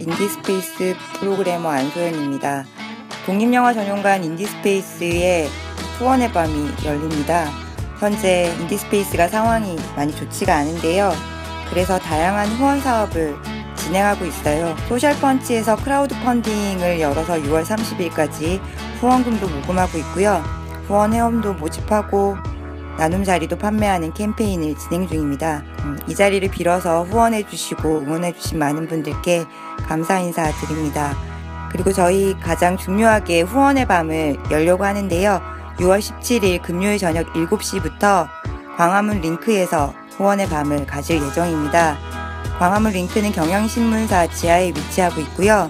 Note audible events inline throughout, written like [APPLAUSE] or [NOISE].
인디스페이스 프로그래머 안소연입니다. 독립영화 전용관 인디스페이스의 후원의 밤이 열립니다. 현재 인디스페이스가 상황이 많이 좋지가 않은데요. 그래서 다양한 후원 사업을 진행하고 있어요. 소셜펀치에서 크라우드 펀딩을 열어서 6월 30일까지 후원금도 모금하고 있고요. 후원 회원도 모집하고 나눔 자리도 판매하는 캠페인을 진행 중입니다. 음, 이 자리를 빌어서 후원해 주시고 응원해 주신 많은 분들께 감사 인사 드립니다. 그리고 저희 가장 중요하게 후원의 밤을 열려고 하는데요. 6월 17일 금요일 저녁 7시부터 광화문 링크에서 후원의 밤을 가질 예정입니다. 광화문 링크는 경향신문사 지하에 위치하고 있고요.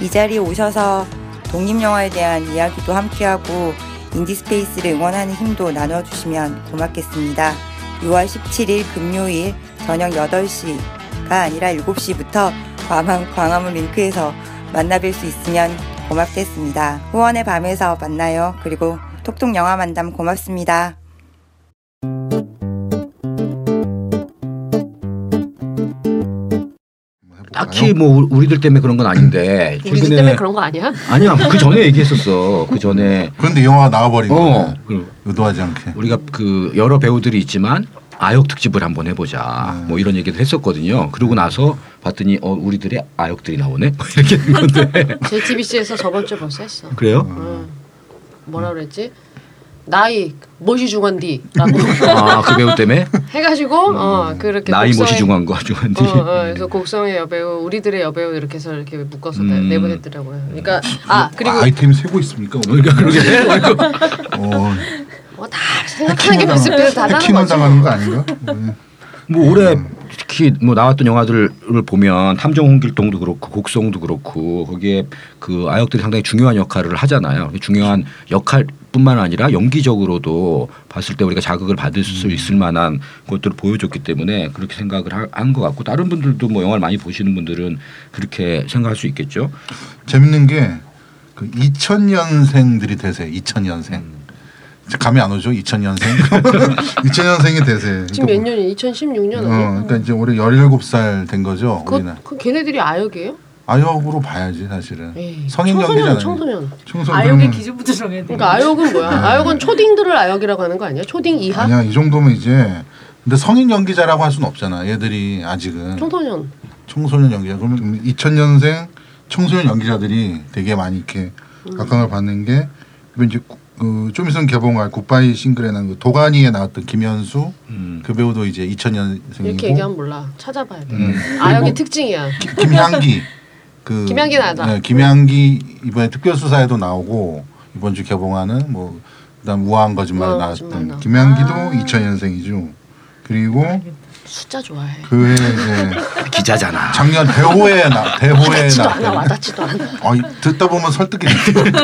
이 자리에 오셔서 독립영화에 대한 이야기도 함께하고 인디스페이스를 응원하는 힘도 나눠주시면 고맙겠습니다. 6월 17일 금요일 저녁 8시 가 아니라 7시부터 광화문, 광화문 링크에서 만나뵐 수 있으면 고맙겠습니다. 후원의 밤에서 만나요. 그리고 톡톡 영화 만담 고맙습니다. 딱히 뭐 우리들 때문에 그런 건 아닌데 우리 집 때문에 그런 거 아니야? 아니야 그 전에 얘기했었어 그 전에 그런데 영화가 나와버린 어 거네. 그 의도하지 않게. 우리가 그 여러 배우들이 있지만 아역 특집을 한번 해보자 음. 뭐 이런 얘기도 했었거든요 그러고 나서 봤더니 어 우리들의 아역들이 나오네 뭐 [LAUGHS] 이렇게 된 건데 [LAUGHS] JTBC에서 저번 주에 벌써 했어. 그래요? 응. 뭐라 그랬지? 나이 멋이 중한디라고 아그 배우 때문에 [LAUGHS] 해가지고 어 그렇게 나이 곡성의- 못이 중요한 거 중요한데 어, 어, 그래서 곡성의 여배우, 우리들의 여배우 이렇게 해서 이렇게 묶어서 내- 음. 내보냈더라고요. 그러니까 아 그리고 아, 아이템이 세고 있습니까? 그러니까 그러게 어, 뭐 다 생각하는 게 비슷비슷하다는 해킹을 거죠. 당하는 거 아닌가? 네. 뭐 올해 특히 뭐 나왔던 영화들을 보면 탐정 홍길동도 그렇고 곡성도 그렇고 거기에 그 아역들이 상당히 중요한 역할을 하잖아요. 중요한 역할뿐만 아니라 연기적으로도 봤을 때 우리가 자극을 받을 수 있을 만한 것들을 보여줬기 때문에 그렇게 생각을 한 것 같고 다른 분들도 뭐 영화를 많이 보시는 분들은 그렇게 생각할 수 있겠죠. 재밌는 게 그 2000년생들이 대세. 2000년생. 감이 안 오죠? 2000년생. 2000년생이 [LAUGHS] 대세. 지금 몇 년이? 2016년 어, 아니야? 그러니까 이제 올해 17살 된 거죠. 그, 우리는 그 걔네들이 아역이에요? 아역으로 봐야지 사실은. 에이, 성인 청소년, 연기잖아요. 청소년. 청소년 아역의 기준부터 정해야 돼. 그러니까 아역은 뭐야? 아역은 초딩들을 아역이라고 하는 거 아니야? 초딩 이하? 아니야 이 정도면 이제 근데 성인 연기자라고 할 수는 없잖아. 얘들이 아직은 청소년. 청소년 연기자. 그러면 2000년생 청소년 연기자들이 되게 많이 이렇게 각광을 받는 게 이제 그, 좀 있으면 개봉할 굿바이 싱글에 나온 그 도가니에 나왔던 김현수 음. 그 배우도 이제 2000년생이고 이렇게 얘기하면 몰라. 찾아봐야 돼. 음. 아역의 특징이야. 김향기 그 김향기는 알아. 네, 김향기 이번에 특별수사에도 나오고 이번 주 개봉하는 뭐 그다음 우아한 거짓말 우아한 나왔던 거짓말. 김향기도 아. 2000년생이죠. 그리고 숫자 좋아해. 그해 이제 [LAUGHS] 기자잖아. 작년 대호에 나 대호에 와닿지도 않아. 나왔던 와닿지도 않아. 어, 듣다 보면 설득이 돼.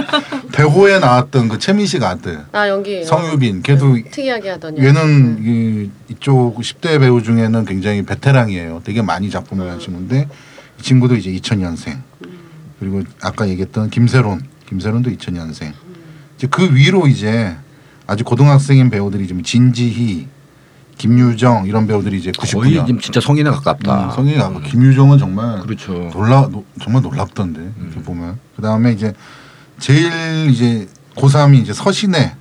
[LAUGHS] 대호에 나왔던 그 최민 씨가 아들 나 연기. 성유빈 걔도 특이하게 하더니. 얘는 이, 이쪽 10대 배우 중에는 굉장히 베테랑이에요. 되게 많이 작품을 한 친구인데 이 친구도 이제 2000년생. 그리고 아까 얘기했던 김세론, 김세론도 2000년생. 이제 그 위로 이제 아주 고등학생인 배우들이 좀 진지희, 김유정 이런 배우들이 이제 거의 99년. 지금 진짜 성인에 가깝다. 음, 성인이 가고 김유정은 정말 그렇죠. 놀라 노, 정말 놀랍던데 이렇게 보면 그 다음에 이제 제일 이제 고3이 이제 서신혜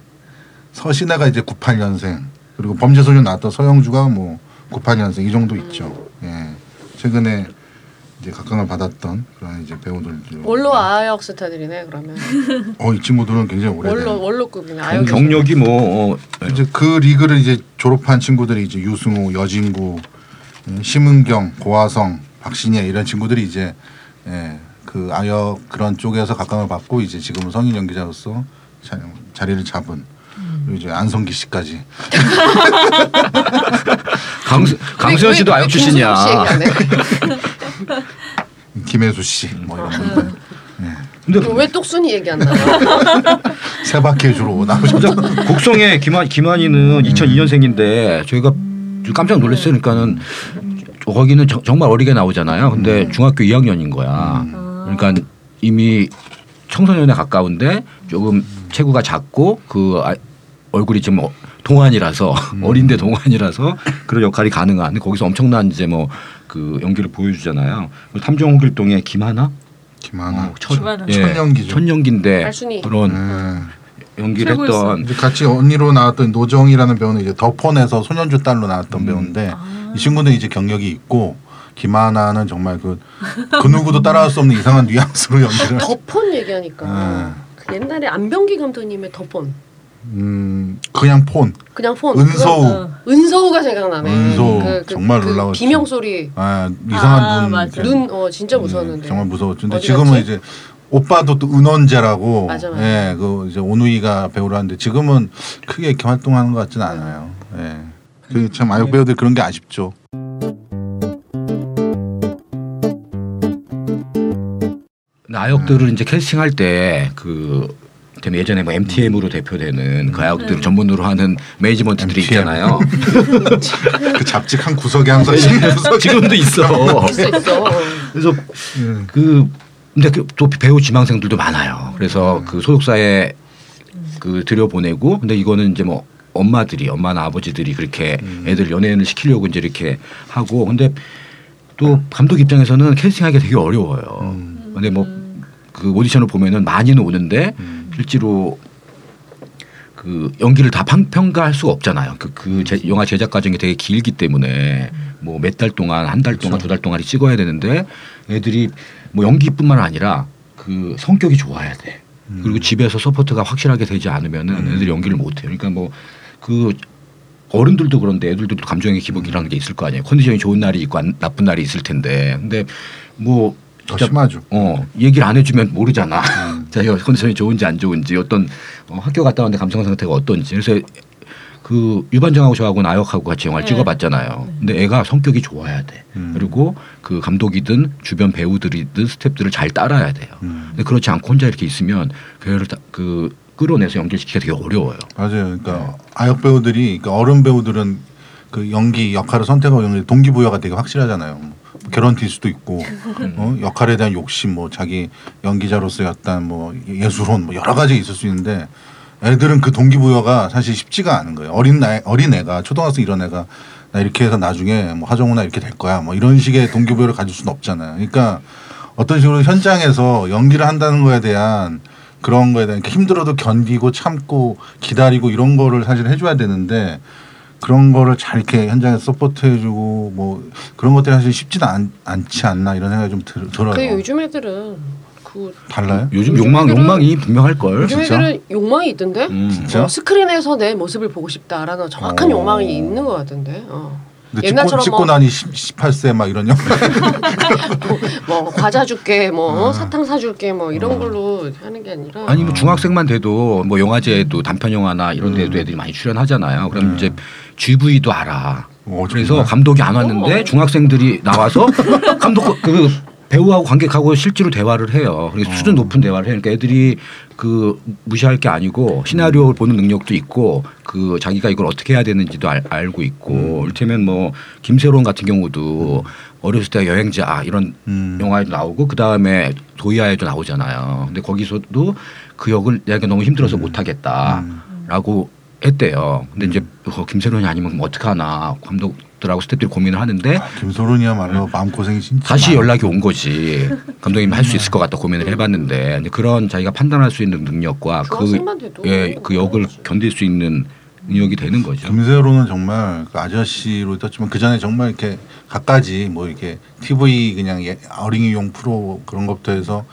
서신혜가 이제 98년생 그리고 범죄소년 나왔던 서영주가 뭐 98년생 이 정도 있죠. 예 최근에 이제 각광을 받았던 그런 이제 배우들 원로 아역 스타들이네 그러면. 어 이 친구들은 굉장히 오래된 원로 원로급이네. 아역. 경력이 뭐 어, 이제 그 리그를 이제 졸업한 친구들이 이제 유승우, 여진구, 음, 심은경, 고화성, 박신혜 이런 친구들이 이제 예, 그 아역 그런 쪽에서 각광을 받고 이제 지금은 성인 연기자로서 자, 자리를 잡은 그리고 이제 안성기 씨까지 강 강수현 씨도 아역 출신이야. 김수호 씨 얘기하네. 김혜수 씨뭐 이런 분들 근데 왜 똑순이 얘기 안 나와? 세 바퀴 주로 나오죠. 곡성의 김한 김한이는 2002년생인데 저희가 좀 깜짝 놀랐어요. 그러니까는 거기는 저- 정말 어리게 나오잖아요. 근데 중학교 2학년인 거야. 그러니까 이미 청소년에 가까운데 조금 체구가 작고 그 아- 얼굴이 좀 어- 동안이라서 [LAUGHS] 어린데 동안이라서 그런 역할이 가능한 거기서 엄청난 이제 뭐 그 연기를 보여주잖아요. 탐정 홍길동의 김하나 김하나 어, 천, 김하나. 예, 천연기죠. 천연기인데 알순이. 그런 네. 연기를. 했던 이제 같이 언니로 나왔던 노정이라는 배우는 이제 더폰에서 소년주 딸로 나왔던 음. 배우인데 이 친구는 이제 경력이 있고 김하나는 정말 그, 그 누구도 따라할 수 없는 이상한 뉘앙스로 연기를 덕폰 얘기하니까 네. 그 옛날에 안병기 감독님의 덕폰 음 그냥 폰 그냥 폰 은서우 어. 은서우가 생각나네. 은서우. 정말 놀라웠지. 비명 소리 아 이상한 아, 눈 맞아. 눈 어 진짜 네, 무서웠는데. 정말 무서웠죠. 근데 지금은 갔지? 이제 오빠도 또 은원재라고 맞아, 맞아. 예, 그 이제 오누이가 배우를 하는데 지금은 크게 이렇게 활동하는 것 같지는 않아요. 예. 그참 아역 배우들 그런 게 아쉽죠. 아역들을 이제 캐스팅할 때 그 예전에 뭐 MTM으로 대표되는 그 아역들을 전문으로 하는 매니지먼트들이 MTM. 있잖아요. [LAUGHS] 그 잡직 한 구석에 항상 구석에 지금도 [LAUGHS] 있어. 있어 있어. 그래서 예. 그 근데 그 또 배우 지망생들도 많아요. 그래서 그 소속사에 그 들여보내고 근데 이거는 이제 뭐 엄마들이 엄마나 아버지들이 그렇게 애들 연예인을 시키려고 이제 이렇게 하고 근데 또 감독 입장에서는 캐스팅하기가 되게 어려워요. 근데 뭐 그 오디션을 보면은 많이는 오는데 음. 실제로 그 연기를 다 평, 평가할 수가 없잖아요. 그, 그 제, 영화 제작 과정이 되게 길기 때문에 뭐 몇 달 동안 한 달 동안 두달 동안 찍어야 되는데 애들이 뭐 연기뿐만 아니라 그 성격이 좋아야 돼. 그리고 집에서 support가 확실하게 되지 않으면은 애들이 연기를 못 해요. 그러니까 뭐 그 어른들도 그런데 애들도 감정의 기복이라는 게 있을 거 아니에요. 컨디션이 좋은 날이 있고 안, 나쁜 날이 있을 텐데. 근데 뭐더 심하죠. 어 얘기를 안 해주면 모르잖아. 자기가 컨디션이 좋은지 안 좋은지 어떤 어, 학교 갔다 왔는데 감성 상태가 어떤지. 그래서 그 유반장하고 저하고는 아역하고 같이 영화를 네. 찍어봤잖아요. 근데 애가 성격이 좋아야 돼. 음. 그리고 그 감독이든 주변 배우들이든 스태프들을 잘 따라야 돼요. 음. 근데 그렇지 않고 혼자 이렇게 있으면 다, 그 끌어내서 연결시키기가 되게 어려워요. 맞아요. 그러니까 아역 배우들이 그러니까 어른 배우들은 그 연기 역할을 선택하고 연기 동기부여가 되게 확실하잖아요. 뭐 개런티일 수도 있고 어? 역할에 대한 욕심 뭐 자기 연기자로서의 어떤 뭐 예술혼 뭐 여러 가지 있을 수 있는데 애들은 그 동기부여가 사실 쉽지가 않은 거예요. 어린 나 어린 애가 초등학생 이런 애가 나 이렇게 해서 나중에 뭐 하정우나 이렇게 될 거야 뭐 이런 식의 동기부여를 가질 수는 없잖아요. 그러니까 어떤 식으로 현장에서 연기를 한다는 거에 대한 그런 거에 대한 이렇게 힘들어도 견디고 참고 기다리고 이런 거를 사실 해줘야 되는데 그런 거를 잘 이렇게 현장에서 서포트해주고 뭐 그런 것들이 사실 쉽지는 않, 않지 않나 이런 생각이 좀 들, 들어요. 그 요즘 애들은 그 달라요? 요즘 요즘 욕망 애들은- 욕망이 분명할 걸. 요즘 진짜? 애들은 욕망이 있던데. 음. 진짜? 어, 스크린에서 내 모습을 보고 싶다라는 정확한 어. 욕망이 있는 것 같은데. 어. 근데 옛날처럼 찍고, 뭐- 나니 10, 18세 막 이런 영화 [LAUGHS] 뭐 과자 줄게, 뭐 아. 사탕 사줄게, 뭐 이런 걸로 하는 게 아니라. 아니 뭐 중학생만 돼도 뭐 영화제도 단편 영화나 이런 데도 애들이 많이 출연하잖아요. 그럼 음. 이제 GV도 알아. 어, 그래서? 감독이 안 왔는데 어. 중학생들이 나와서 [LAUGHS] 감독 그 배우하고 관객하고 실제로 대화를 해요. 그래서 어. 수준 높은 대화를 해요. 그러니까 애들이 그 무시할 게 아니고 시나리오를 보는 능력도 있고 그 자기가 이걸 어떻게 해야 되는지도 알, 알고 있고 이를테면 뭐 김세론 같은 경우도 어렸을 때 여행자 아, 이런 음. 영화에도 나오고 그 다음에 도이아에도 나오잖아요. 근데 거기서도 그 역을 내가 너무 힘들어서 음. 못하겠다라고 했대요. 근데 이제 어, 김세론이 아니면 그럼 어떡하나 감독들하고 스태프들이 고민을 하는데 아, 김소론이야말로 마음 고생이 진짜 다시 많아. 연락이 온 거지. 감독님이 할수 있을 것 같다 고민을 해봤는데 이제 그런 자기가 판단할 수 있는 능력과 그, 중학생만 돼도 예, 그 역을 견딜 수 있는 능력이 되는 거죠. 김새론은 정말 그 아저씨로 떴지만 그 전에 정말 이렇게 갖가지 뭐 이렇게 TV 그냥 예- 어린이용 프로 그런 것부터 해서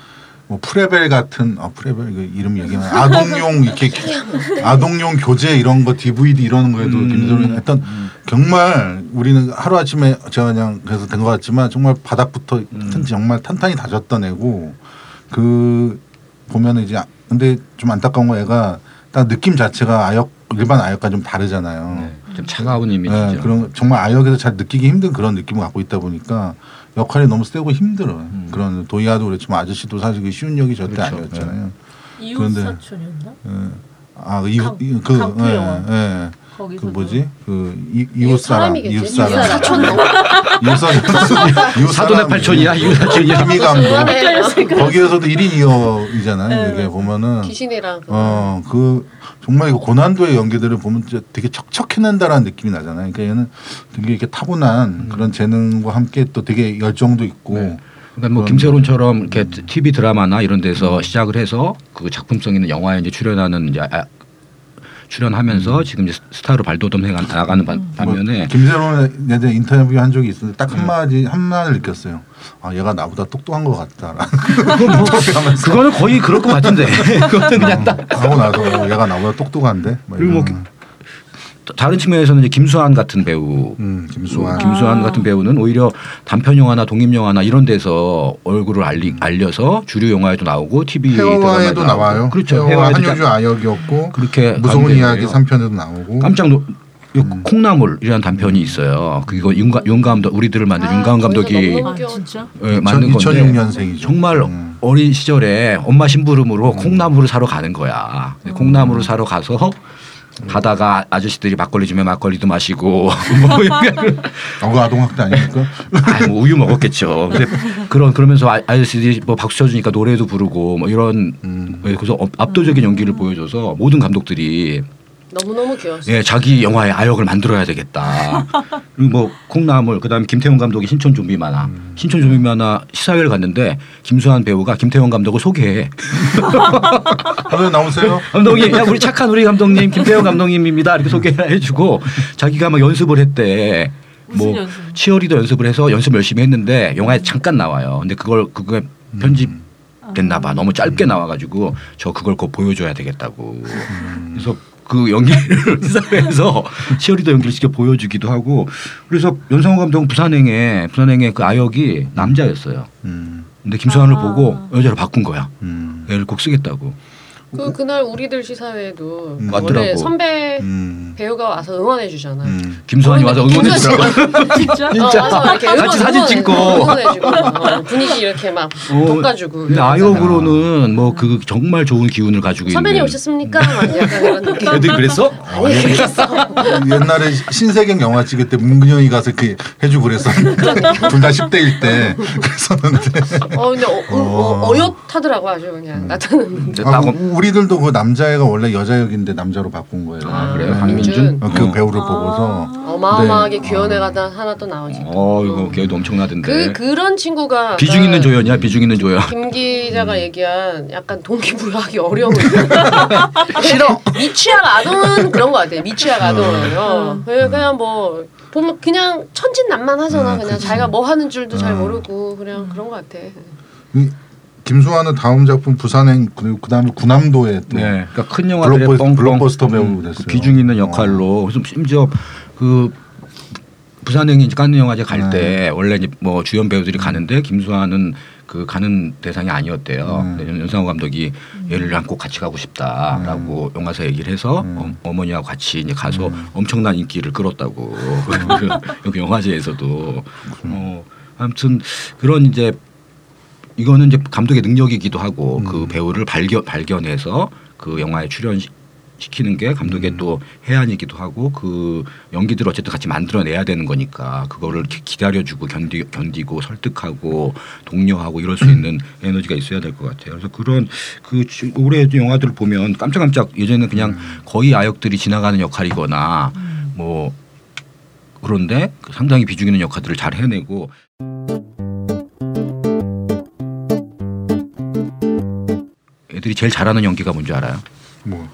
뭐 프뢰벨 같은 아 프뢰벨 그 이름 얘기는 아동용 이렇게 [LAUGHS] 아동용 교재 이런 거 DVD 이런 거에도 음. 김새론은 했던 정말 우리는 하루 아침에 제가 그냥 그래서 된 것 같지만 정말 바닥부터 탄- 정말 탄탄히 다졌던 애고 그 보면은 이제 아- 근데 좀 안타까운 거 애가 딱 느낌 자체가 아역 일반 아역과 좀 다르잖아요. 네, 좀 차가운 이미지죠. 네, 그런 정말 아역에서 잘 느끼기 힘든 그런 느낌을 갖고 있다 보니까 역할이 너무 세고 힘들어요. 그런 도이아도 그렇지만 아저씨도 사실 그 쉬운 역이 절대 그렇죠. 아니었잖아요. 이웃 그런데- 사촌이었나? 예. 아, 그 이웃 강- 이- 그 예. 예. 그 거기서 뭐지? 그 이, 이웃 사람. 이웃 사람, 이웃 사람. [LAUGHS] 이웃 [LAUGHS] 사돈의 사람. 팔촌이야 이웃 사촌이야. 감독. 네. 거기에서도 1인 2역이잖아요. 이게 보면은 귀신이랑 어, 그 정말 이거 고난도의 연기들을 보면 되게 척척해낸다라는 느낌이 나잖아요. 그러니까 얘는 되게 이렇게 타고난 그런 재능과 함께 또 되게 열정도 있고 네. 그러니까 뭐 김세론처럼 이렇게 TV 드라마나 이런 데서 시작을 해서 그 작품성 있는 영화에 이제 출연하는 이제 아, 출연하면서 지금 이제 스타로 발돋움해 가- 나가는 반- 뭐 반면에 김세론에 대해 인터뷰 한 적이 있었는데 딱 한마디 한마디를 느꼈어요. 아 얘가 나보다 똑똑한 것 같다라는 [LAUGHS] 뭐 [LAUGHS] 그거는 거의 그럴 것 같은데. [LAUGHS] 그거는 그냥 딱. 하고 나서 얘가 나보다 똑똑한데? 막 그리고 뭐. 다른 측면에서는 이제 김수환 같은 배우 음, 김수환 김수환 같은 배우는 오히려 단편 영화나 독립 영화나 이런 데서 얼굴을 알리, 알려서 주류 영화에도 나오고 TV 드라마에도 나와요. 그렇죠. 회화 한효주 짝- 아역이었고 그렇게 무서운 이야기 되고요. 3편에도 나오고 깜짝 놀이 콩나물이라는 단편이 있어요. 그거 윤가, 윤 감독 우리들을 만든 윤가은 감독이 아 귀여워. 진짜? 예, 만든 건데 2006년생이죠. 정말 음. 어린 시절에 엄마 심부름으로 콩나물을 사러 가는 거야. 콩나물을 사러 가서 가다가 아저씨들이 막걸리 주면 막걸리도 마시고 [LAUGHS] 뭐 어, 아동학대 아닙니까? 아이 뭐 우유 먹었겠죠. 근데 그런 그러면서 아- 아저씨들이 뭐 박수 쳐주니까 노래도 부르고 뭐 이런 음. 예, 그래서 업- 압도적인 연기를 보여줘서 모든 감독들이 너무 너무 귀여웠어. 예 자기 영화의 아역을 만들어야 되겠다. [LAUGHS] 그리고 뭐 콩나물 그다음에 김태용 감독이 신촌 좀비 만화 음. 신촌 좀비 만화 시사회를 갔는데 김수안 배우가 김태용 감독을 소개해. [LAUGHS] 하늘 나오세요. [LAUGHS] 감독님, 야 우리 착한 우리 감독님 김태형 감독님입니다. 이렇게 소개해 주고 자기가 막 연습을 했대. 무슨 뭐 연습? 치어리더 연습을 해서 연습 열심히 했는데 영화에 잠깐 나와요. 근데 그걸 그게 편집 됐나 봐. 너무 짧게 나와 가지고 저 그걸 꼭 보여줘야 되겠다고. 그래서 그 연기를 [LAUGHS] 시사회에서 치어리더 연기를 직접 보여주기도 하고 그래서 연상호 감독은 부산행에 부산행의 그 아역이 남자였어요. 음, 근데 김수환을 아. 보고 여자로 바꾼 거야. 음, 얘를 꼭 쓰겠다고. 그 그날 우리들 시사회에도 음. 원래 맞더라고. 선배 음, 배우가 와서 응원해 주잖아. 음. 김수환이 와서 응원해 주더라고. [LAUGHS] 진짜? [LAUGHS] 진짜. 어, 와서 이렇게 같이 사진 응원해- 찍고. 응원해 주고 어, 분위기 이렇게 막 돋가주고. 근데 아역으로는 뭐 그 정말 좋은 기운을 가지고 선배님 있는. 오셨습니까? 막 약간 이런 [LAUGHS] 느낌. 애들이 그랬어? 아니 그랬어. [LAUGHS] 옛날에 신세경 영화 찍을 때 문근영이 가서 이렇게 해주고 그랬었는데 둘 다 10대일 때 그랬었는데 어 근데 어, 어, 어, 어엿하더라고 아주 그냥 나타났는데. 아, 나고- 우- 우리들도 그 남자애가 원래 여자 역인데 남자로 바꾼 거예요. 아, 그래요? 네. 강민준? 어, 그 어. 배우를 보고서 어마어마하게 네. 귀여운 애가 다 하나 또 나오지. 어 이거 걔도 엄청나던데. 그 그런 친구가 비중 있는 아까 조연이야 비중 있는 조연. 김 기자가 얘기한 약간 동기부여하기 어려운 [LAUGHS] 싫어 미취학 아동은 그런 거 같아 미취학 아 동은요 그냥, 그냥 뭐 보면 그냥 천진난만하잖아 음, 그냥 그치. 자기가 뭐 하는 줄도 잘 음. 모르고 그냥 그런 거 같아 이 김수환은 다음 작품 부산행 그리고 그다음에 구남도에 또 네, 그러니까 큰 영화들의 블록버스- 뻥뻥 블록버스터 배우 음, 됐어요. 그 비중 있는 역할로 그래서 심지어 그 부산행이 이제 깐느 영화제 갈때 네. 원래 이제 뭐 주연 배우들이 가는데 김수환은 그 가는 대상이 아니었대요. 음. 근데 연상호 감독이 얘를 안고 같이 가고 싶다라고 영화사 얘기를 해서 음. 어, 머니하고 같이 이제 가서 음. 엄청난 인기를 끌었다고 [LAUGHS] 그 여기 영화제에서도 어 아무튼 그런 이제 이거는 이제 감독의 능력이기도 하고 음. 그 배우를 발견 발견해서 그 영화에 출연 시키는 게 감독의 음. 또 해안이기도 하고 그 연기들 어쨌든 같이 만들어내야 되는 거니까 그거를 기- 기다려주고 견디 견디고 설득하고 독려하고 이럴 수 음. 있는 에너지가 있어야 될 것 같아요. 그래서 그런 그 지- 올해 영화들을 보면 깜짝깜짝 예전에는 그냥 음. 거의 아역들이 지나가는 역할이거나 뭐 그런데 그 상당히 비중 있는 역할들을 잘 해내고 애들이 제일 잘하는 연기가 뭔지 알아요? 뭐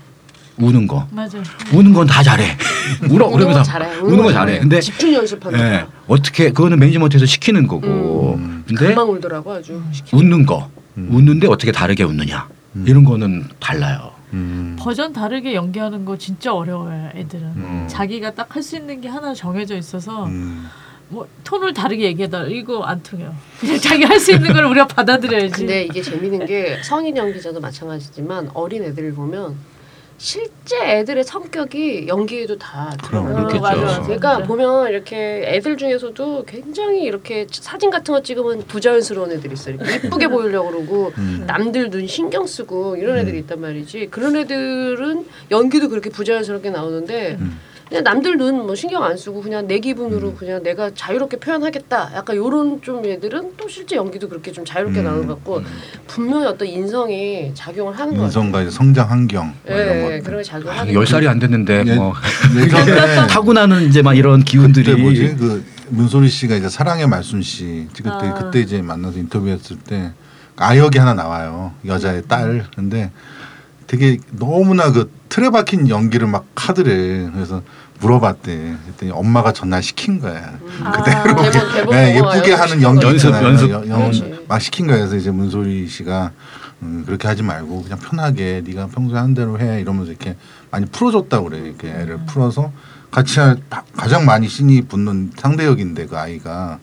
우는 거. 맞아. 우는 건 다 잘해. [LAUGHS] 울어 우는 그러면서 잘해 우는 거 잘해. 근데 집중 연습하는 예, 거 어떻게 그거는 매니지먼트에서 시키는 거고. 음. 근데 금방 울더라고 아주 웃는 거. 음. 웃는데 어떻게 다르게 웃느냐. 음. 이런 거는 달라요. 음. 버전 다르게 연기하는 거 진짜 어려워요, 애들은. 음. 자기가 딱 할 수 있는 게 하나 정해져 있어서 음. 뭐 톤을 다르게 얘기하다 이거 안 통해요. 그냥 자기 할 수 있는 걸 우리가 받아들여야지. 근데 이게 재밌는 게 성인 연기자도 마찬가지지만 어린 애들을 보면 실제 애들의 성격이 연기에도 다 그럼, 드러나요. 그렇겠죠. 맞아, 맞아. 그러니까 진짜. 보면 이렇게 애들 중에서도 굉장히 이렇게 사진 같은 거 찍으면 부자연스러운 애들이 있어요. 이렇게 이쁘게 보이려고 그러고 음. 남들 눈 신경 쓰고 이런 애들이 있단 말이지. 그런 애들은 연기도 그렇게 부자연스럽게 나오는데 음. 그냥 남들 눈 뭐 신경 안 쓰고 그냥 내 기분으로 음. 그냥 내가 자유롭게 표현하겠다. 약간 요런 좀 애들은 또 실제 연기도 그렇게 좀 자유롭게 음. 나오는 것 같고 분명히 어떤 인성이 작용을 하는 것 같아요. 인성과 이제 성장 환경 뭐 이런 예, 것들. 그런 게 작용하는 열 살이 안 됐는데 예, 뭐 예전에 타고나는 이제 막 이런 기운들이 그때 뭐지 그 문소리 씨가 이제 사랑의 말순 씨 그때 아. 그때 이제 만나서 인터뷰했을 때 아역이 하나 나와요 여자의 딸 근데 되게 너무나 그 틀에 박힌 연기를 막 하더래 그래서 물어봤대 그랬더니 엄마가 전날 시킨 거야 그대로 아, 대본- 대본 네, 예쁘게 하는 연기. 연습. 연습. 여- 영- 그렇지. 막 시킨 거야 그래서 이제 문소리 씨가 음, 그렇게 하지 말고 그냥 편하게 네가 평소에 한 대로 해 이러면서 이렇게 많이 풀어줬다고 그래 이렇게 애를 풀어서 같이 할- 바- 가장 많이 신이 붙는 상대역인데 그 아이가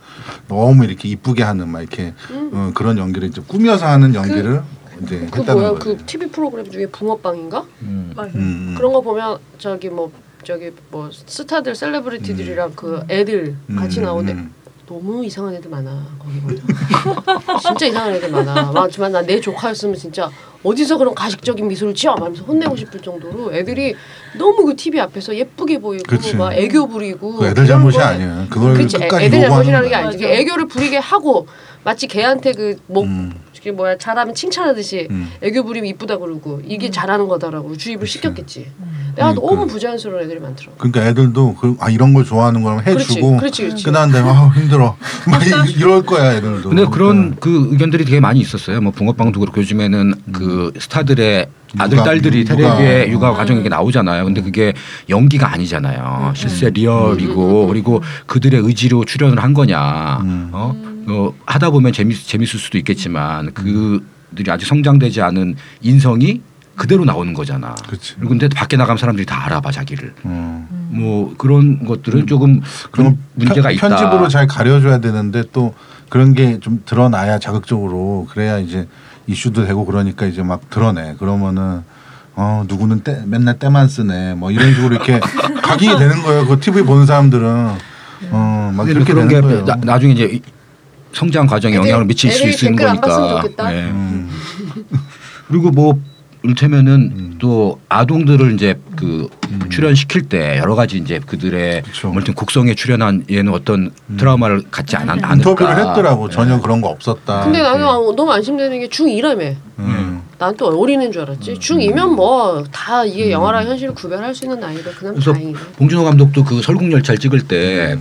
너무 이렇게 이쁘게 하는 막 이렇게 어, 그런 연기를 이제 꾸며서 하는 연기를 이제 음. 그 했다는 뭐야. 그 TV 프로그램 중에 붕어빵인가? 음. 맞아요. 음, 그런 거 보면 저기 뭐 저기 뭐 스타들 셀레브리티들이랑 그 애들 음, 같이 나오는데 음. 너무 이상한 애들 많아 거기 보면 [LAUGHS] 진짜 이상한 애들 많아 많지만 나 내 조카였으면 진짜 어디서 그런 가식적인 미소를 지어 말면서 혼내고 싶을 정도로 애들이 너무 그 TV 앞에서 예쁘게 보이고 그치. 막 애교 부리고 그 애들 잘못이 거에 아니야. 그걸 그치, 끝까지 애들 잘못이라는 게. 아니지 맞아. 애교를 부리게 하고 마치 걔한테 그뭐 음. 그게 뭐야 잘하면 칭찬하듯이 음. 애교 부리면 이쁘다 그러고 이게 잘하는 거다라고 주입을 시켰겠지. 내가 그러니까. 너무 부자연스러운 애들이 많더라고. 그러니까 애들도 그, 아 이런 걸 좋아하는 거면 해주고 그렇지, 그렇지. 다음에 아 힘들어 [LAUGHS] 막 이- 이럴 거야 애들도. 근데 그런 그러니까 그 의견들이 되게 많이 있었어요. 뭐 붕어빵도 그렇고 요즘에는 그 스타들의 아들 육아, 딸들이 육아. 텔레비에 육아 과정에 나오잖아요. 근데 그게 연기가 아니잖아요. 실제 리얼이고 그리고 그들의 의지로 출연을 한 거냐. 음. 어? 어 하다 보면 재밌 재밌을 수도 있겠지만 그들이 아직 성장되지 않은 인성이 그대로 나오는 거잖아. 그치. 근데 밖에 나가면 사람들이 다 알아봐 자기를. 어. 뭐 그런 것들은 조금 그럼 문제가 편, 있다. 편집으로 잘 가려줘야 되는데 또 그런 게 좀 드러나야 자극적으로 그래야 이제 이슈도 되고 그러니까 이제 막 드러내 그러면은 어 누구는 때, 맨날 때만 쓰네 뭐 이런 식으로 이렇게 [LAUGHS] 각인이 되는 거예요 그 TV 보는 사람들은 어막 근데 그렇게 그런 게 되는 거예요. 나, 나중에 이제 이- 성장 과정에 영향을 미칠 수 애들이 있는 거니까. 봤으면 좋겠다. 예. 음. 그리고 뭐 이를테면은 음. 또 아동들을 이제 그 출연시킬 때 여러 가지 이제 그들의. 뭐 이를테면 국성에 출연한 얘는 어떤 트라우마를 갖지 않, 않을까. 인터뷰를 했더라고 예. 전혀 그런 거 없었다. 근데 나는. 아, 너무 안심되는 게 중2라며. 음. 난또 어린애인 줄 알았지. 중2면 뭐 다 이게 영화랑 현실을 구별할 수 있는 나이다. 그냥 다행이네. 봉준호 감독도 그 설국열차를 찍을 때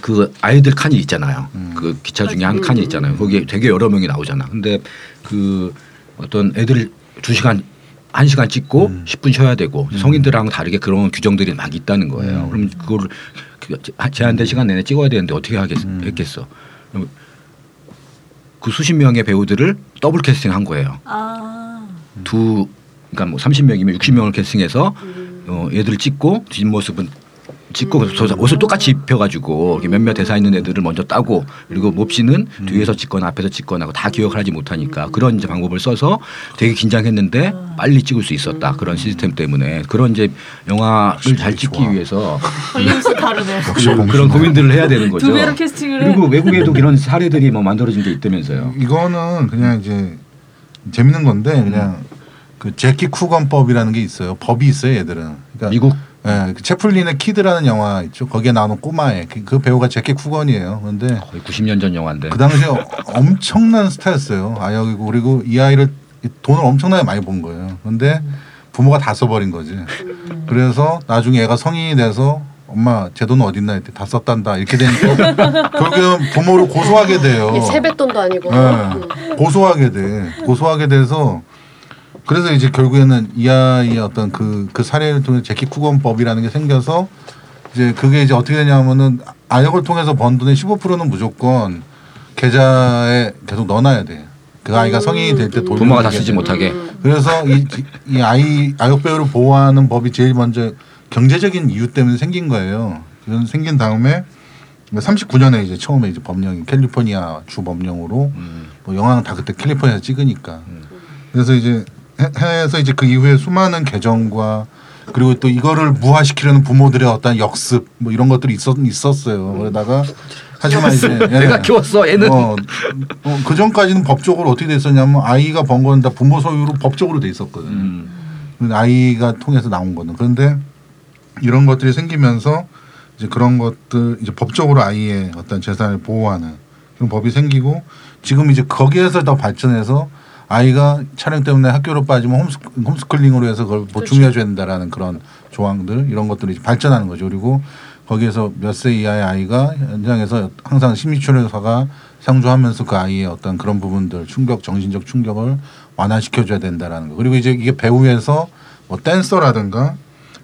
그 아이들 칸이 있잖아요. 음. 그 기차 중에 한 칸이 있잖아요. 거기에 되게 여러 명이 나오잖아. 근데 그 어떤 애들 두 시간 한 시간 찍고 음. 10분 쉬어야 되고 성인들하고 다르게 그런 규정들이 막 있다는 거예요. 음. 그럼 그걸 그 제한된 시간 내내 찍어야 되는데 어떻게 하겠, 음. 했겠어? 그 수십 명의 배우들을 더블 캐스팅 한 거예요. 아. 두 그러니까 뭐 30명이면 60명을 캐스팅해서 어, 얘들을 찍고 뒷모습은 찍고 그래서 저 옷을 똑같이 입혀가지고 몇몇 대사 있는 애들을 먼저 따고 그리고 몹시는 뒤에서 찍거나 앞에서 찍거나 하고 다 기억을 하지 못하니까 그런 이제 방법을 써서 되게 긴장했는데 빨리 찍을 수 있었다 그런 시스템 때문에 그런 이제 영화를 잘 찍기 좋아. 위해서 [LAUGHS] 헐리우드 다르네. 그런. 고민들을 해야 되는 거죠. 두 배로 캐스팅을 해. 그리고 외국에도 이런 사례들이 뭐 만들어진 게 있다면서요. 이거는 그냥 이제 재밌는 건데 그냥 그 제키 쿠건법이라는 게 있어요. 법이 있어요, 얘들은. 그러니까 미국 예, 그 채플린의 키드라는 영화 있죠. 거기에 나오는 꼬마애 그, 그 배우가 제키 쿠건이에요. 근데 거의 90년 전 영화인데 그 당시에 어- 엄청난 스타였어요. 아역이고 그리고 이 아이를 돈을 엄청나게 많이 번 거예요. 근데 부모가 다 써버린 거지. 그래서 나중에 애가 성인이 돼서 엄마 제 돈 어딨나 했더니 다 썼단다 이렇게 되니까 결국엔 부모를 고소하게 돼요. 이게 세뱃돈도 아니고. 네. 음. 고소하게 돼. 고소하게 돼서 그래서 이제 결국에는 이 아이의 어떤 그, 그 사례를 통해 제키 쿠건법이라는 게 생겨서 이제 그게 이제 어떻게 되냐면은 아역을 통해서 번 돈의 15%는 무조건 계좌에 계속 넣어놔야 돼. 그 아이가 성인이 될 때 부모가 다 쓰지 못하게. 그래서 이, 이 아이 아역 배우를 보호하는 법이 제일 먼저 경제적인 이유 때문에 생긴 거예요. 그런 생긴 다음에 39년에 이제 처음에 이제 법령이 캘리포니아 주 법령으로 음. 뭐 영화는 다 그때 캘리포니아에서 찍으니까 그래서 이제 해- 해서 이제 그 이후에 수많은 개정과 그리고 또 이거를 무화시키려는 부모들의 어떤 역습 뭐 이런 것들이 있었 있었어요. 그러다가 하지만 이제 [LAUGHS] 예. 내가 키웠어 애는 어, 어, 그 전까지는 법적으로 어떻게 됐었냐면 아이가 번 거는 다 부모 소유로 법적으로 돼 있었거든. 요 음. 아이가 통해서 나온 거는 그런데 이런 것들이 생기면서 이제 그런 것들 이제 법적으로 아이의 어떤 재산을 보호하는 그런 법이 생기고 지금 이제 거기에서 더 발전해서 아이가 촬영 때문에 학교로 빠지면 홈스, 홈스쿨링으로 해서 그걸 보충해야 된다라는 그런 조항들 이런 것들이 발전하는 거죠. 그리고 거기에서 몇 세 이하의 아이가 현장에서 항상 심리치료사가 상주하면서 그 아이의 어떤 그런 부분들 충격 정신적 충격을 완화시켜 줘야 된다라는 거. 그리고 이제 이게 배우에서 뭐 댄서라든가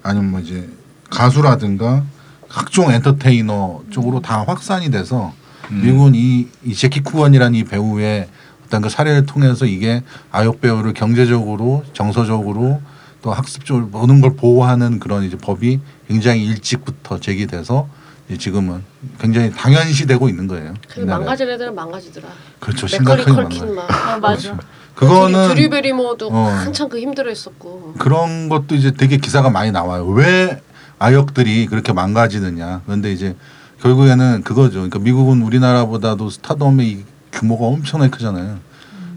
아니면 뭐 이제 가수라든가 각종 엔터테이너 쪽으로 다 확산이 돼서 미국은 이, 이 제키 쿠건이라는 이 배우의 어떤 그 사례를 통해서 이게 아역 배우를 경제적으로 정서적으로 또 학습적으로 모든 걸 보호하는 그런 이제 법이 굉장히 일찍부터 제기돼서 지금은 굉장히 당연시되고 있는 거예요. 망가질 애들은 망가지더라. 그렇죠. 심각하게 망가. 막. 아, 맞아. 그거는 드류 베리모도 어. 한참 그 힘들어했었고. 그런 것도 이제 되게 기사가 많이 나와요. 왜 아역들이 그렇게 망가지느냐. 그런데 이제 결국에는 그거죠. 그러니까 미국은 우리나라보다도 스타덤의 이 규모가 엄청나게 크잖아요.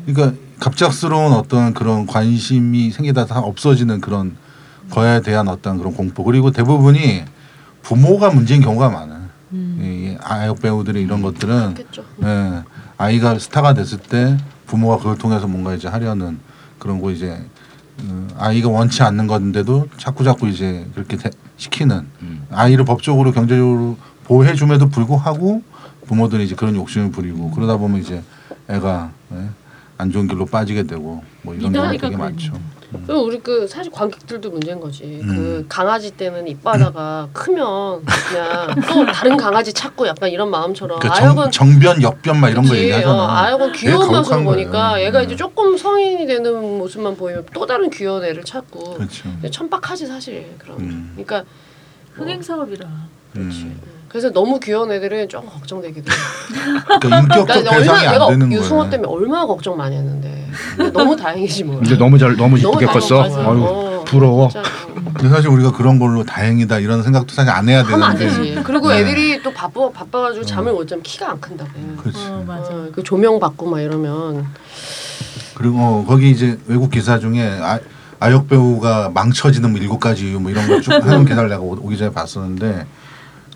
그러니까 갑작스러운 어떤 그런 관심이 생기다 다 없어지는 그런 거에 대한 어떤 그런 공포 그리고 대부분이 부모가 문제인 경우가 많아요. 음. 이 아역 배우들의 이런 것들은 그렇겠죠. 예, 아이가 스타가 됐을 때 부모가 그걸 통해서 뭔가 이제 하려는 그런 거 이제 어, 아이가 원치 않는 건데도 자꾸 자꾸 이제 그렇게 대- 시키는 음. 아이를 법적으로 경제적으로 보호해 줌에도 불구하고 부모들이 이제 그런 욕심을 부리고 그러다 보면 이제 애가 예, 안 좋은 길로 빠지게 되고 뭐 이런 경우가 되게 그랬네. 많죠. 그리고 우리 그 사실 관객들도 문제인 거지. 음. 그 강아지 때는 입바다가 크면 그냥 또 다른 강아지 찾고 약간 이런 마음처럼 그러니까 아역은 정, 정변, 역변 막 이런 거 그치. 얘기하잖아. 어, 아역은 귀여운 가혹한 보니까 거예요. 얘가 음. 이제 조금 성인이 되는 모습만 보이면 또 다른 귀여운 애를 찾고 그렇죠. 천박하지 사실 그런. 음. 그러니까 흥행 사업이라. 그렇지. 음. 그래서 너무 귀여운 애들은 조금 걱정되기도 해. 그러니까 인격적 그러니까 대상이 얼마나 안 내가 되는 유승호 거예요. 때문에 얼마나 걱정 많이 했는데 근데 너무 다행이지 뭐. 이제 너무 잘 너무 너무 이쁘게 컸어. 아유 어, 부러워. 진짜. 근데 사실 우리가 그런 걸로 다행이다 이런 생각도 사실 안 해야 하면 안 되는데. 되지. 그리고 네. 애들이 또 바빠 바빠가지고 잠을 못 자면 키가 안 큰다고. 그렇지. 어, 맞아. 어, 그 조명 받고 막 이러면 그리고 어, 거기 이제 외국 기사 중에 아, 아역 배우가 망쳐지는 뭐 일곱 가지 이유 뭐 이런 걸 쭉 [LAUGHS] 하는 기사를 내가 오- 오기 전에 봤었는데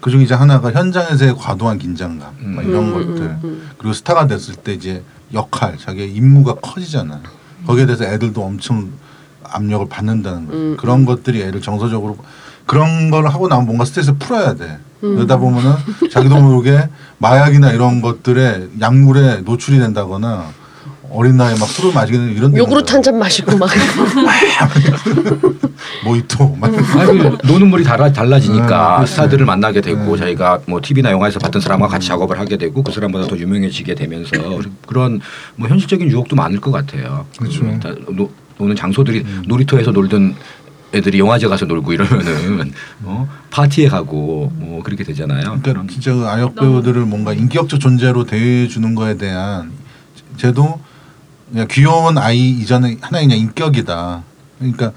그중 이제 하나가 현장에서의 과도한 긴장감 막 이런 음, 것들. 음, 음. 그리고 스타가 됐을 때 이제 역할 자기의 임무가 커지잖아. 거기에 대해서 애들도 엄청 압력을 받는다는 거죠 음, 그런 것들이 애를 정서적으로 그런 걸 하고 나면 뭔가 스트레스 풀어야 돼. 음. 그러다 보면은 자기도 모르게 마약이나 이런 것들에 약물에 노출이 된다거나 어린 나이에 막 술을 마시게 되는 이런 요구르트 한 잔 마시고 막 [LAUGHS] 모히또 막 아니 노는 물이 달라, 달라지니까 음, 그렇지. 스타들을 만나게 되고 음. 자기가 뭐 TV나 영화에서 봤던 사람과 같이 작업을 하게 되고 그 사람보다 더 유명해지게 되면서 그런 뭐 현실적인 유혹도 많을 것 같아요. 그렇죠. 음, 노, 노는 장소들이 음. 놀이터에서 놀던 애들이 영화제 가서 놀고 이러면은 어? 파티에 가고 뭐 그렇게 되잖아요. 그러니까 진짜 그 아역 배우들을 뭔가 인격적 존재로 대해주는 거에 대한 쟤도 그냥 귀여운 아이 이전에 하나의 그냥 인격이다. 그러니까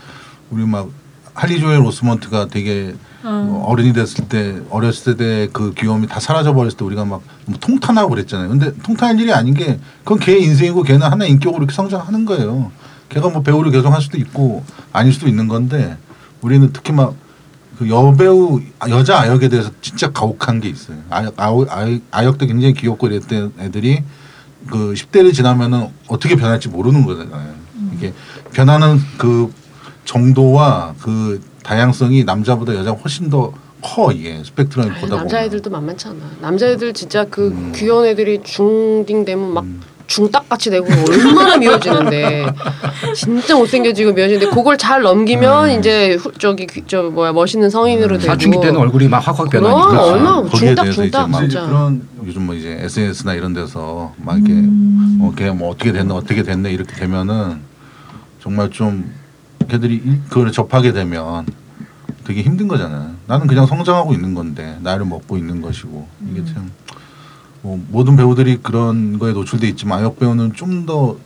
우리 막 할리 조엘 오스먼트가 되게 어. 어른이 됐을 때 어렸을 때 그 귀여움이 다 사라져 버렸을 때 우리가 막 너무 통탄하고 그랬잖아요. 근데 통탄할 일이 아닌 게 그건 걔 인생이고 걔는 하나의 인격으로 이렇게 성장하는 거예요. 걔가 뭐 배우를 계속 할 수도 있고 아닐 수도 있는 건데 우리는 특히 막 그 여배우 여자 아역에 대해서 진짜 가혹한 게 있어요. 아역 아역, 아역, 아역도 굉장히 귀엽고 이랬던 애들이 그 10대를 지나면은 어떻게 변할지 모르는 거잖아요. 이게 변하는 그 정도와 그 다양성이 남자보다 여자가 훨씬 더 커 이게 스펙트럼을 아니, 보다 보면. 남자애들도 만만치 않아. 남자애들 진짜 그 음. 귀여운 애들이 중딩 되면 막 음. 중딱같이 되고 얼마나 [LAUGHS] 미워지는데 진짜 못생겨지고 미워지는데 그걸 잘 넘기면 음. 이제 후, 저기 귀- 저 뭐야 멋있는 성인으로 되고 사춘기 때는 얼굴이 막 확확 변하니까. 거기에 중딱 중딱 막 진짜. 그런 요즘 뭐 이제 SNS나 이런 데서 막 이렇게 음. 어, 걔뭐 어떻게 됐네 어떻게 됐네 이렇게 되면은 정말 좀 걔들이 일- 그걸 접하게 되면 되게 힘든 거잖아요. 나는 그냥 성장하고 있는 건데 나이를 먹고 있는 것이고 이게 참 뭐, 모든 배우들이 그런 거에 노출돼 있지만 아역 배우는 좀 더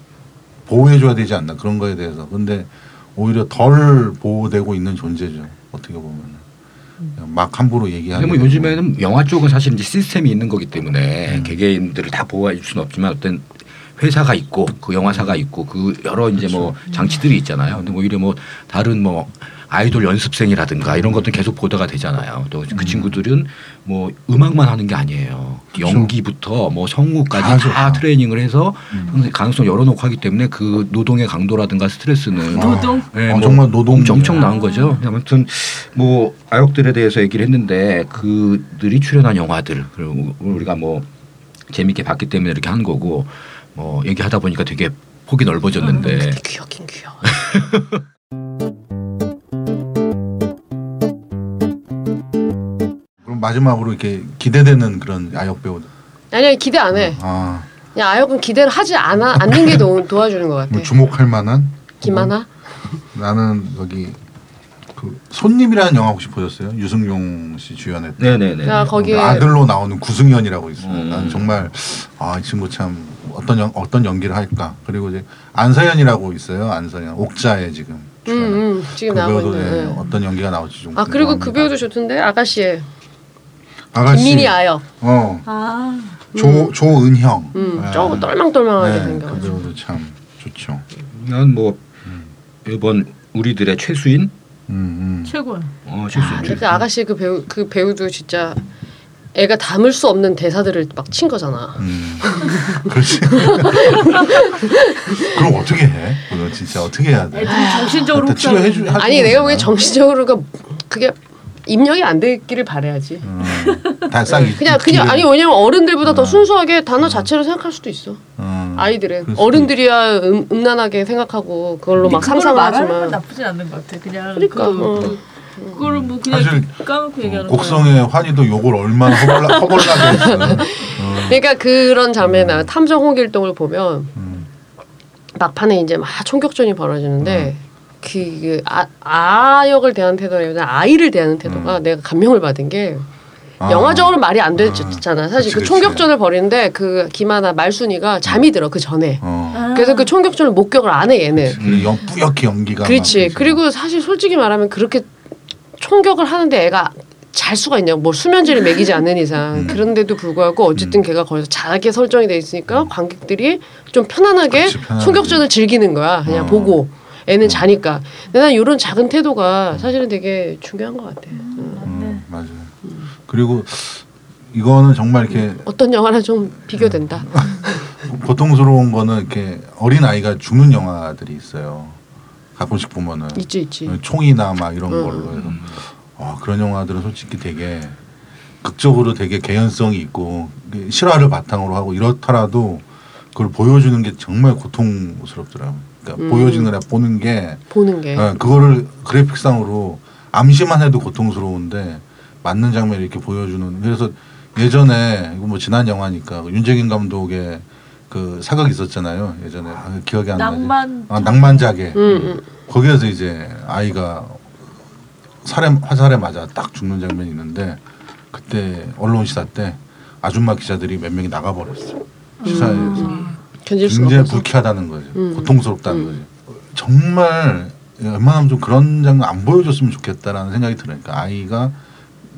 보호해줘야 되지 않나 그런 거에 대해서. 근데 오히려 덜 보호되고 있는 존재죠. 어떻게 보면 막 함부로 얘기하는. 뭐 요즘에는 영화 쪽은 사실 이제 시스템이 있는 거기 때문에 음. 개개인들을 다 보호해 줄 수는 없지만 어떤 회사가 있고 그 영화사가 있고 그 여러 이제 뭐 그렇죠. 장치들이 있잖아요. 근데 오히려 뭐 다른 뭐 아이돌 연습생이라든가 이런 것들 계속 보도가 되잖아요. 또 그 친구들은 뭐 음악만 하는 게 아니에요. 그렇죠. 연기부터 뭐 성우까지 다 다. 트레이닝을 해서 음. 가능성 열어놓고 하기 때문에 그 노동의 강도라든가 스트레스는 노동? 네, 어, 뭐 정말 노동 엄청 아. 거죠. 아무튼 뭐 아역들에 대해서 얘기를 했는데 그들이 출연한 영화들 그리고 우리가 뭐 재밌게 봤기 때문에 이렇게 한 거고 뭐 얘기하다 보니까 되게 폭이 넓어졌는데 되게 귀엽긴 귀여워. [LAUGHS] 마지막으로 이렇게 기대되는 그런 아역 배우들. 아니 기대 안 해. 아, 그냥 아역은 기대를 하지 않아 않는 게 도, 도와주는 것 같아. 뭐 주목할 만한. 김하나? 나는 여기 그 손님이라는 영화 혹시 보셨어요? 유승용 씨 주연했던. 네네네. 야 거기에 아들로 나오는 구승연이라고 있어요. 음. 나는 정말 아이 친구 참 어떤 연, 어떤 연기를 할까. 그리고 이제 안서연이라고 있어요. 안서연 옥자에 지금. 음. 음, 지금 그 나오고 배우도 있는. 예, 네. 어떤 연기가 나올지 좀. 아 그리고 그 궁금합니다. 배우도 좋던데 아가씨의 아가씨. 김민희 아역. 어. 아 조 조은형. 음, 예. 조금 똘망똘망하게 네, 그 생겨가지고. 배우도 참 좋죠. 난 뭐 이번 우리들의 최수인 음, 음. 최고야. 어 아, 최수인 근데 아가씨 그 배우 그 배우도 진짜 애가 담을 수 없는 대사들을 막 친 거잖아. 음. [LAUGHS] 그렇지. 그럼 어떻게 해? 그거 진짜 어떻게 해야 돼? 정신적으로 일단 치료해 주. 아니 내가 보기엔 정신적으로가 그게 입력이 안 되기를 바래야지. 다싹 [LAUGHS] 그냥 그냥 아니 왜냐면 어른들보다 더 순수하게 단어 자체를 생각할 수도 있어. 음. 아이들은 그럴 수도 어른들이야 음, 음란하게 생각하고 그걸로 막 상상하지만 나쁘진 않는 것 같아. 그냥 그러니까, 그, 어. 그, 그거를 뭐 그냥 사실 까놓고 얘기하는 거야. 곡성의 환희도 욕을 얼마나 허벌나 [LAUGHS] 허벌나게 했어요. [LAUGHS] 어. 그러니까 그런 장면이나 탐정 홍길동을 보면 음. 막판에 이제 막 총격전이 벌어지는데 그 아, 아역을 대하는 태도라기보다 아이를 대하는 태도가 내가 감명을 받은 게 아. 영화적으로 말이 안 됐잖아. 사실 그치, 그 그치. 총격전을 벌이는데 그 김하나 말순이가 잠이 들어 그 전에. 어. 아. 그래서 그 총격전을 목격을 안 해 얘는. 그 연, 뿌옇게 연기가. 그렇지. 막 그리고 사실 솔직히 말하면 그렇게 총격을 하는데 애가 잘 수가 있냐고 뭐 수면제를 먹이지 않는 이상 음. 그런데도 불구하고 어쨌든 걔가 거기서 잘하게 설정이 돼 있으니까 관객들이 좀 편안하게 그렇지, 편안하게. 총격전을 즐기는 거야 그냥 어. 보고 애는 자니까. 근데 난 이런 작은 태도가 사실은 되게 중요한 것 같아 음. 음, 맞아요. 그리고 이거는 정말 이렇게 어떤 영화랑 좀 비교된다. [LAUGHS] 고통스러운 거는 이렇게 어린 아이가 죽는 영화들이 있어요. 가끔씩 보면은. 있지 있지. 총이나 막 이런 응. 걸로 해서. 와 그런 영화들은 솔직히 되게 극적으로 되게 개연성이 있고 실화를 바탕으로 하고 이렇더라도 그걸 보여주는 게 정말 고통스럽더라고요. 그러니까 음. 보여지는 애 보는 게 보는 게. 어, 그거를 그래픽상으로 암시만 해도 고통스러운데 맞는 장면을 이렇게 보여주는. 그래서 예전에 이거 뭐 지난 영화니까 그 윤재긴 감독의 그 사극 있었잖아요. 예전에. 아, 기억이 안 나지? 낭만 아, 낭만자개. 음, 음. 거기에서 이제 아이가 살해 화살에 맞아 딱 죽는 장면이 있는데 그때 언론 시사 때 아줌마 기자들이 몇 명이 나가버렸어 시사에서 견딜 수가 굉장히 없어서 불쾌하다는 거죠 음. 고통스럽다는 음. 거죠 정말 웬만하면 좀 그런 장면 안 보여줬으면 좋겠다라는 생각이 들어요 그러니까 아이가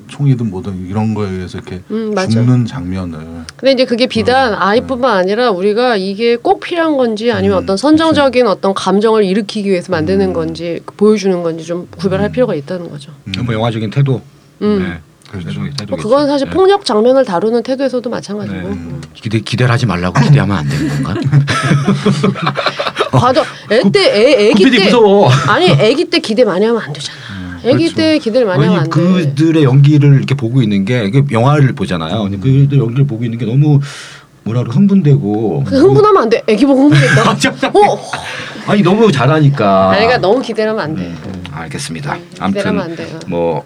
총이든 뭐든 이런 거에 의해서 이렇게 음. 죽는 장면을 근데 이제 그게 비단 아이뿐만 아니라 우리가 이게 꼭 필요한 건지 아니면 음, 어떤 선정적인 어떤 감정을 일으키기 위해서 만드는 건지 보여주는 건지 좀 구별할 필요가 있다는 거죠. 음. 뭐 영화적인 태도. 음. 네. 그렇죠. 뭐 그건 사실 폭력 장면을 다루는 태도에서도 마찬가지고 네. 음. 기대 기대를 하지 말라고 기대하면 안 되는 건가? [LAUGHS] 과정 애때 애, 애기 때 무서워. 아니 애기 때 기대 많이 하면 안 되잖아. 애기 그렇죠. 때 기대를 많이 하면 안 돼. 그들의 연기를 이렇게 보고 있는 게 이게 영화를 보잖아요. 근데 그들 연기를 보고 있는 게 너무 뭐라 그래 흥분되고. 그 흥분하면 안 돼. 애기 보고 흥분했다. [LAUGHS] 어. 아니 너무 잘하니까. 아니, 그러니까 너무 기대를 하면 안 돼. 음, 알겠습니다. 안 아무튼 돼요. 뭐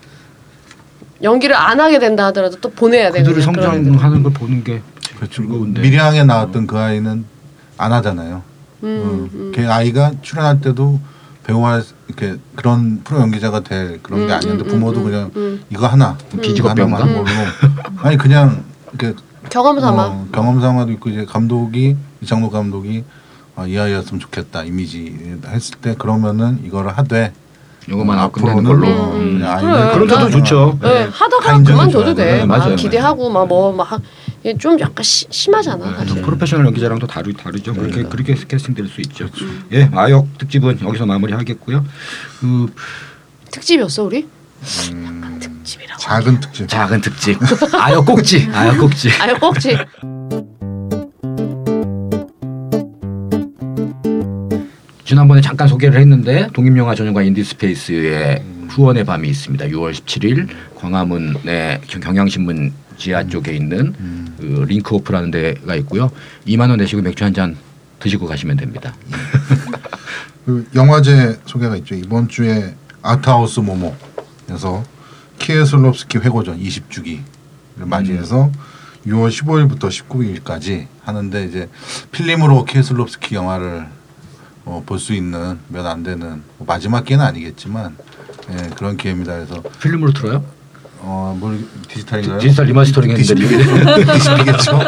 연기를 안 하게 된다 하더라도 또 보내야 돼. 그들을. 성장하는 걸 보는 게 그렇죠. 즐거운데. 미량에 나왔던 그 아이는 안 하잖아요. 음, 어, 음. 걔 아이가 출연할 때도 배우와 이렇게 그런 프로 연기자가 될 그런 음, 게 아니었는데 음, 부모도 음, 그냥 음. 이거 하나 기지가 하나만? 걸로 아니 그냥 이렇게 경험 삼아. 어, 경험 삼아도 있고 이제 감독이 이창록 감독이 아, 이 아이였으면 좋겠다 이미지 했을 때 그러면은 이거를 하되 끝내는 앞으로는 걸로. 음. 음. 그냥 그래. 아이는 그런 나- 것도 좋죠. 네, 네. 하다가 그만둬도 돼. 돼. 막 맞아요, 기대하고 막 뭐막좀 약간 시, 심하잖아. 네. 프로페셔널 연기자랑 또 다르 다르죠. 그렇게 그러니까. 그렇게 캐스팅될 수 있죠. 예, 아역 특집은 여기서 마무리하겠고요. 그 특집이었어 우리? 음, 특집이라고. 작은 특집. 작은 특집. [LAUGHS] 아역 꼭지. 아역 꼭지. 아유 꼭지. 지난번에 잠깐 소개를 했는데 독립영화 전용관 인디스페이스의 후원의 밤이 있습니다. 6월 17일 광화문의 경- 경향신문 지하 쪽에 있는 음. 그 링크오프라는 데가 있고요. 2만 원 내시고 맥주 한 잔 드시고 가시면 됩니다. [LAUGHS] 그 영화제 소개가 있죠. 이번 주에 아트하우스 모모에서 키에슬롭스키 회고전 20주기를 맞이해서 6월 15일부터 19일까지 하는데 이제 필름으로 키에슬롭스키 영화를 어, 볼 수 있는 몇 안 되는 뭐 마지막 기회는 아니겠지만 예, 그런 기회입니다. 그래서 필름으로 틀어요? 어, 뭘 디지털인가요? 디지털 리마스터링 했는데 [LAUGHS] 디지털이겠죠.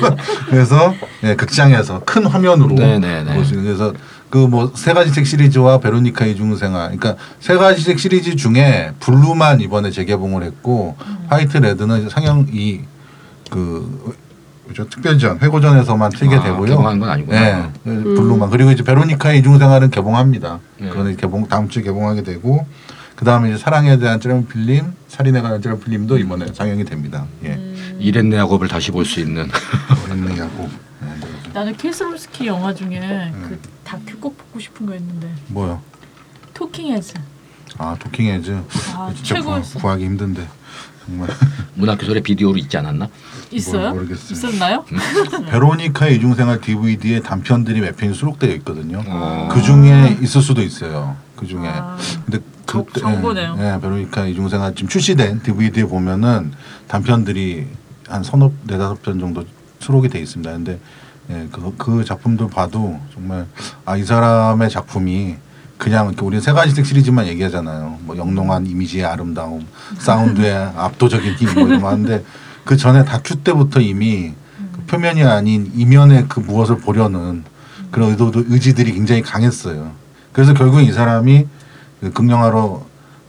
[LAUGHS] 그래서 예, 극장에서 큰 화면으로 네네네. 볼수 있는 그래서 그 뭐 세 가지 색 시리즈와 베로니카 이중생활 그러니까 세 가지 색 시리즈 중에 블루만 이번에 재개봉을 했고 화이트 레드는 상영 이 그 그죠 특별전 회고전에서만 틀게 아, 되고요. 개봉한 건 아니구나. 네, 블루만 그리고 이제 베로니카 이중생활은 개봉합니다. 네. 그거는 개봉 다음 주에 개봉하게 되고 그 다음에 이제 사랑에 대한 짧은 필름, 살인에 관한 짧은 필름도 이번에 상영이 됩니다. 예. 이랬네 학업을 다시 볼 수 있는 어린이 야구. 네, 네. 나는 케슬로스키 영화 중에 그 다큐 꼭 보고 싶은 거 있는데 뭐요? 토킹 헤즈. 아 도킹 헤즈. 아, 진짜 최고였어. 구 하기 힘든데 정말 [LAUGHS] 문학교설에 비디오로 있지 않았나? 있어요? 모르겠어요. 있었나요? [LAUGHS] 베로니카 이중생활 DVD에 단편들이 몇 편이 수록되어 있거든요. 어. 그 중에 있을 수도 있어요. 그 중에. 아. 근데 정- 그때- 정보네요. 예, 예, 베로니카 이중생활 지금 출시된 DVD에 보면은 단편들이 한 서너 네다섯 편 정도 수록이 돼 있습니다. 근데 예, 그, 그 작품들 봐도 정말 아 이 사람의 작품이 그냥 이렇게 우리 세 가지색 시리즈만 얘기하잖아요. 뭐 영롱한 이미지의 아름다움, 사운드의 압도적인 힘뭐 이런 거 하는데 그 전에 다큐 때부터 이미 그 표면이 아닌 이면의 그 무엇을 보려는 그런 의도도 의지들이 굉장히 강했어요. 그래서 결국 이 사람이 그 극영화로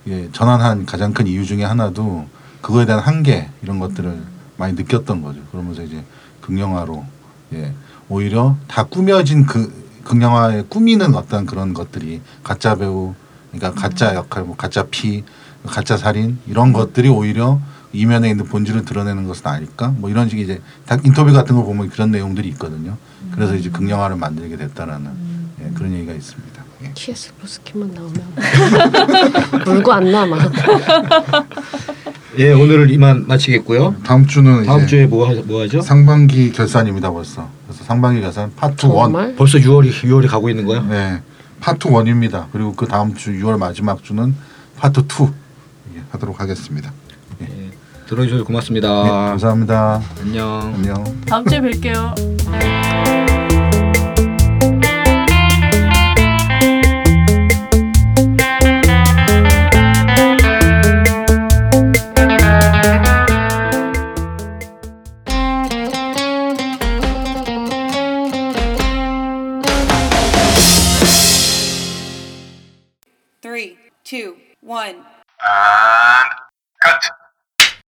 예, 전환한 가장 큰 이유 중에 하나도 그거에 대한 한계 이런 것들을 많이 느꼈던 거죠. 그러면서 이제 극영화로 예, 오히려 다 꾸며진 그 극영화에 꾸미는 어떤 그런 것들이 가짜 배우, 그러니까 가짜 역할, 뭐 가짜 피, 가짜 살인 이런 것들이 오히려 이면에 있는 본질을 드러내는 것은 아닐까? 뭐 이런 식의 이제 다 인터뷰 같은 거 보면 그런 내용들이 있거든요. 그래서 이제 극영화를 만들게 됐다라는 예, 그런 얘기가 있습니다. 예. 키에슬로프스키만 나오면 [LAUGHS] 물고 안 남아. 예 오늘을 이만 마치겠고요. 다음 주는 다음 이제 주에 뭐, 하, 뭐 하죠? 상반기 결산입니다 벌써. 그래서 상반기 결산 파트 1. 정말? 벌써 6월이 6월이 가고 있는 거야? 네, 파트 1입니다. 그리고 그 다음 주 6월 마지막 주는 파트 2 예, 하도록 하겠습니다. 예, 들어주셔서 고맙습니다. 네, 감사합니다. 안녕. 안녕. 다음 주에 뵐게요. One. And cut.